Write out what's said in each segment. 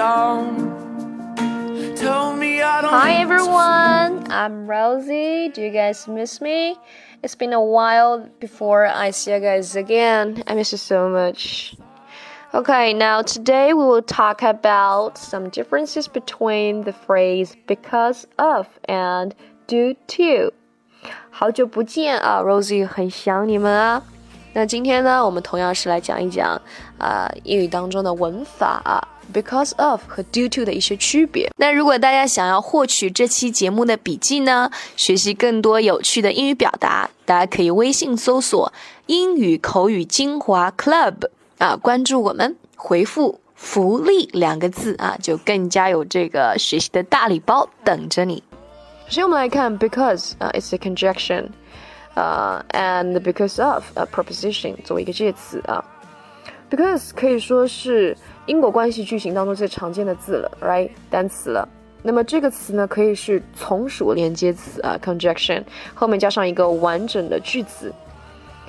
Hi need to everyone, I'm Rosie. Do you guys miss me? It's been a while before I see you guys again. I miss you so much. Okay, now today we will talk about some differences between the phrase because of and due to. 好久不见啊，Rosie 很想你们啊。那今天呢，我们同样是来讲一讲啊、呃、英语当中的文法啊。 Because of 和 due to 的一些区别。那如果大家想要获取这期节目的笔记呢，学习更多有趣的英语表达，大家可以微信搜索“英语口语精华 Club” 啊，关注我们，回复“福利”两个字啊，就更加有这个学习的大礼包等着你。首先我们来看 because 啊、it's a conjunction，呃、uh,，and because of a preposition 作为一个介词啊。Because 可以说是因果关系句型当中最常见的字了，right 单词了。那么这个词呢，可以是从属连接词啊，conjunction 后面加上一个完整的句子，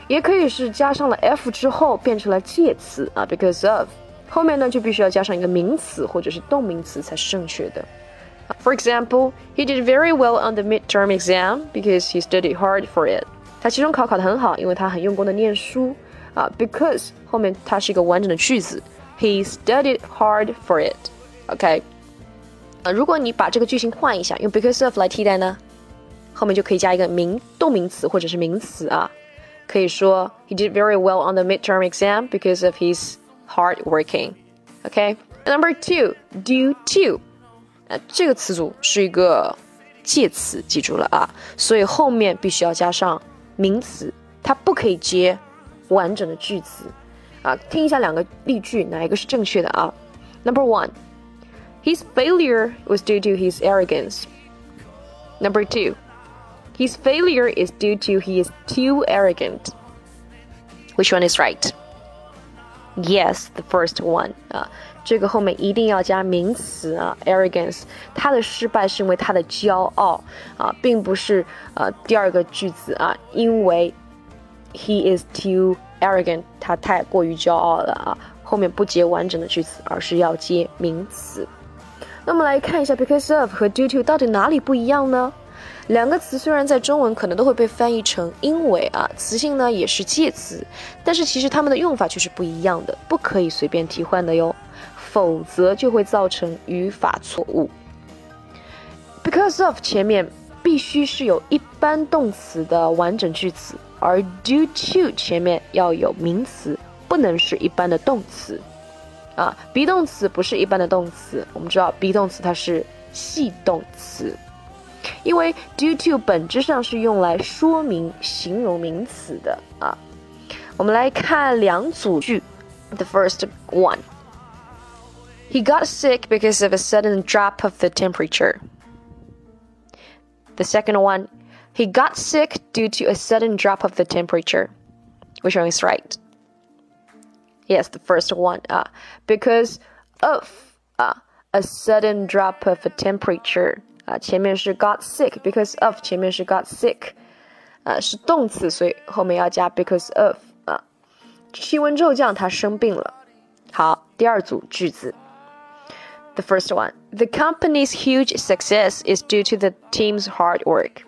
也可以是加上了 f 之后变成了介词啊，because of 后面呢就必须要加上一个名词或者是动名词才是正确的。For example, he did very well on the midterm exam because he studied hard for it. 他期中考考得很好，因为他很用功的念书 啊。Because 后面它是一个完整的句子，He studied hard for it. OK，啊，如果你把这个句型换一下，用 because of 来替代呢，后面就可以加一个名动名词或者是名词啊。可以说 He did very well on the midterm exam because of his hard working. OK, number two, due to. 呃，这个词组是一个介词，记住了啊，所以后面必须要加上名词，它不可以接 完整的句子啊。听一下两个例句，哪一个是正确的啊？Number one, his failure was due to his arrogance. Number two, his failure is due to he is too arrogant. Which one is right? Yes, the first one 啊，这个后面一定要加名词啊，arrogance。他的失败是因为他的骄傲啊，并不是呃第二个句子啊，因为 he is too arrogant，他太过于骄傲了啊，后面不接完整的句子，而是要接名词。那么来看一下 because of 和 due to 到底哪里不一样呢？两个词虽然在中文可能都会被翻译成因为啊，词性呢也是介词，但是其实它们的用法却是不一样的，不可以随便替换的哟，否则就会造成语法错误。Because of 前面必须是有一般动词的完整句子，而 due to 前面要有名词，不能是一般的动词。啊，be 动词不是一般的动词，我们知道 be 动词它是系动词。因为 due to 本质上是用来说明形容名词的啊。我们来看两组句。The first one, he got sick because of a sudden drop of the temperature. The second one, he got sick due to a sudden drop of the temperature. Which one is right? Yes, the first one. Uh, because of uh, a sudden drop of the temperature. 啊，前面是 got sick because of，前面是 got sick，啊是动词，所以后面要加 because of 啊。气温骤降，他生病了。好，第二组句子。The first one, the company's huge success is due to the team's hard work.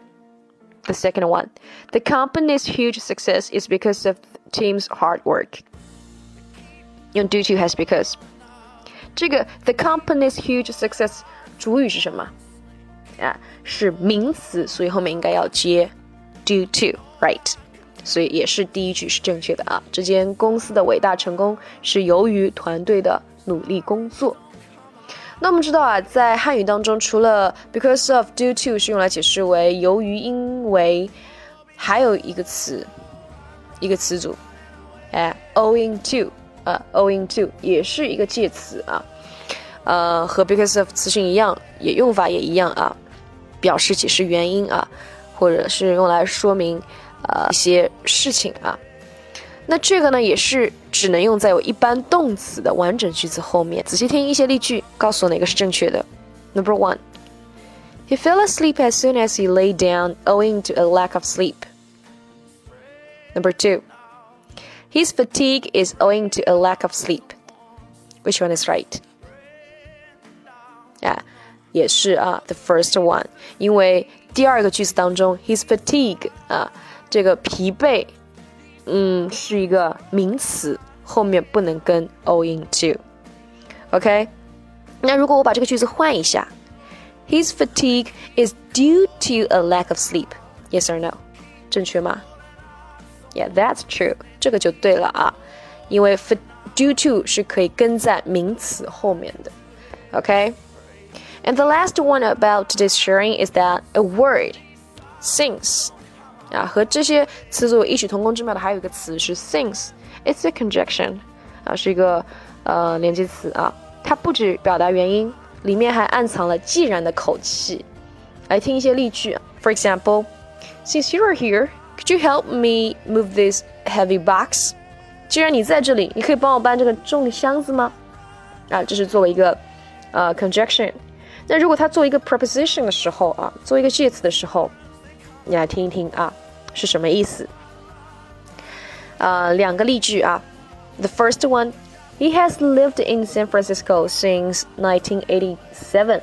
The second one, the company's huge success is because of the team's hard work. 用 due to 还是 because？这个 the company's huge success 主语是什么？啊，是名词，所以后面应该要接 due to，right？所以也是第一句是正确的啊。这间公司的伟大成功是由于团队的努力工作。 那我们知道啊，在汉语当中，除了 because of、due to 是用来解释为由于、因为，还有一个词，一个词组，哎，owing to，啊，owing to 也是一个介词啊。呃，和 because of 词性一样，也用法也一样啊。表示解释原因啊，或者是用来说明呃一些事情啊。那这个呢，也是只能用在有一般动词的完整句子后面。仔细听一些例句，告诉我哪个是正确的。Number one, he fell asleep as soon as he lay down, owing to a lack of sleep. Number two, his fatigue is owing to a lack of sleep. Which one is right? 也是啊，the first one，因为第二个句子当中，his fatigue 啊，这个疲惫， 嗯，是一个名词，后面不能跟 owing to。OK，那如果我把这个句子换一下，His fatigue is due to a lack of sleep. Yes or no？正确吗？Yeah，that's true。这个就对了啊，因为 due to 是可以跟在名词后面的。OK。And the last one about this sharing is that a word, since. 啊，和这些词组有异曲同工之妙的还有一个词是 since。It's a conjunction，啊，是一个呃连接词啊，它不只表达原因，里面还暗藏了既然的口气。来听一些例句，For example, since you are here, could you help me move this heavy box？既然你在这里，你可以帮我搬这个重的箱子吗？啊，这是作为一个呃 conjunction。那如果它做一个 preposition 的时候啊，做一个介词的时候，你来听一听啊，是什么意思？呃，两个例句啊。The first one, he has lived in San Francisco since 1987.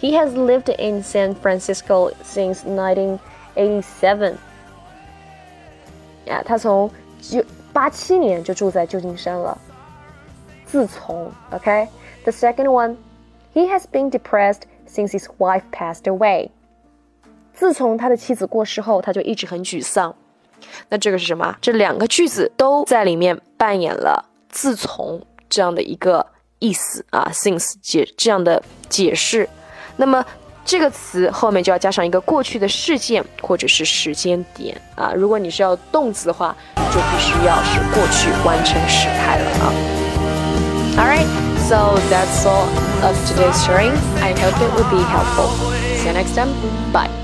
He has lived in San Francisco since 1987. 呀，他从九八七年就住在旧金山了。自从，OK，the second one。He has been depressed since his wife passed away. 自从他的妻子过世后，他就一直很沮丧。那这个是什么？这两个句子都在里面扮演了“自从”这样的一个意思啊，since 解这样的解释。那么这个词后面就要加上一个过去的事件或者是时间点啊。如果你是要动词的话，就必须要是过去完成时态了啊。All right. So that's all of today's sharing. I hope it will be helpful. See you next time. Bye.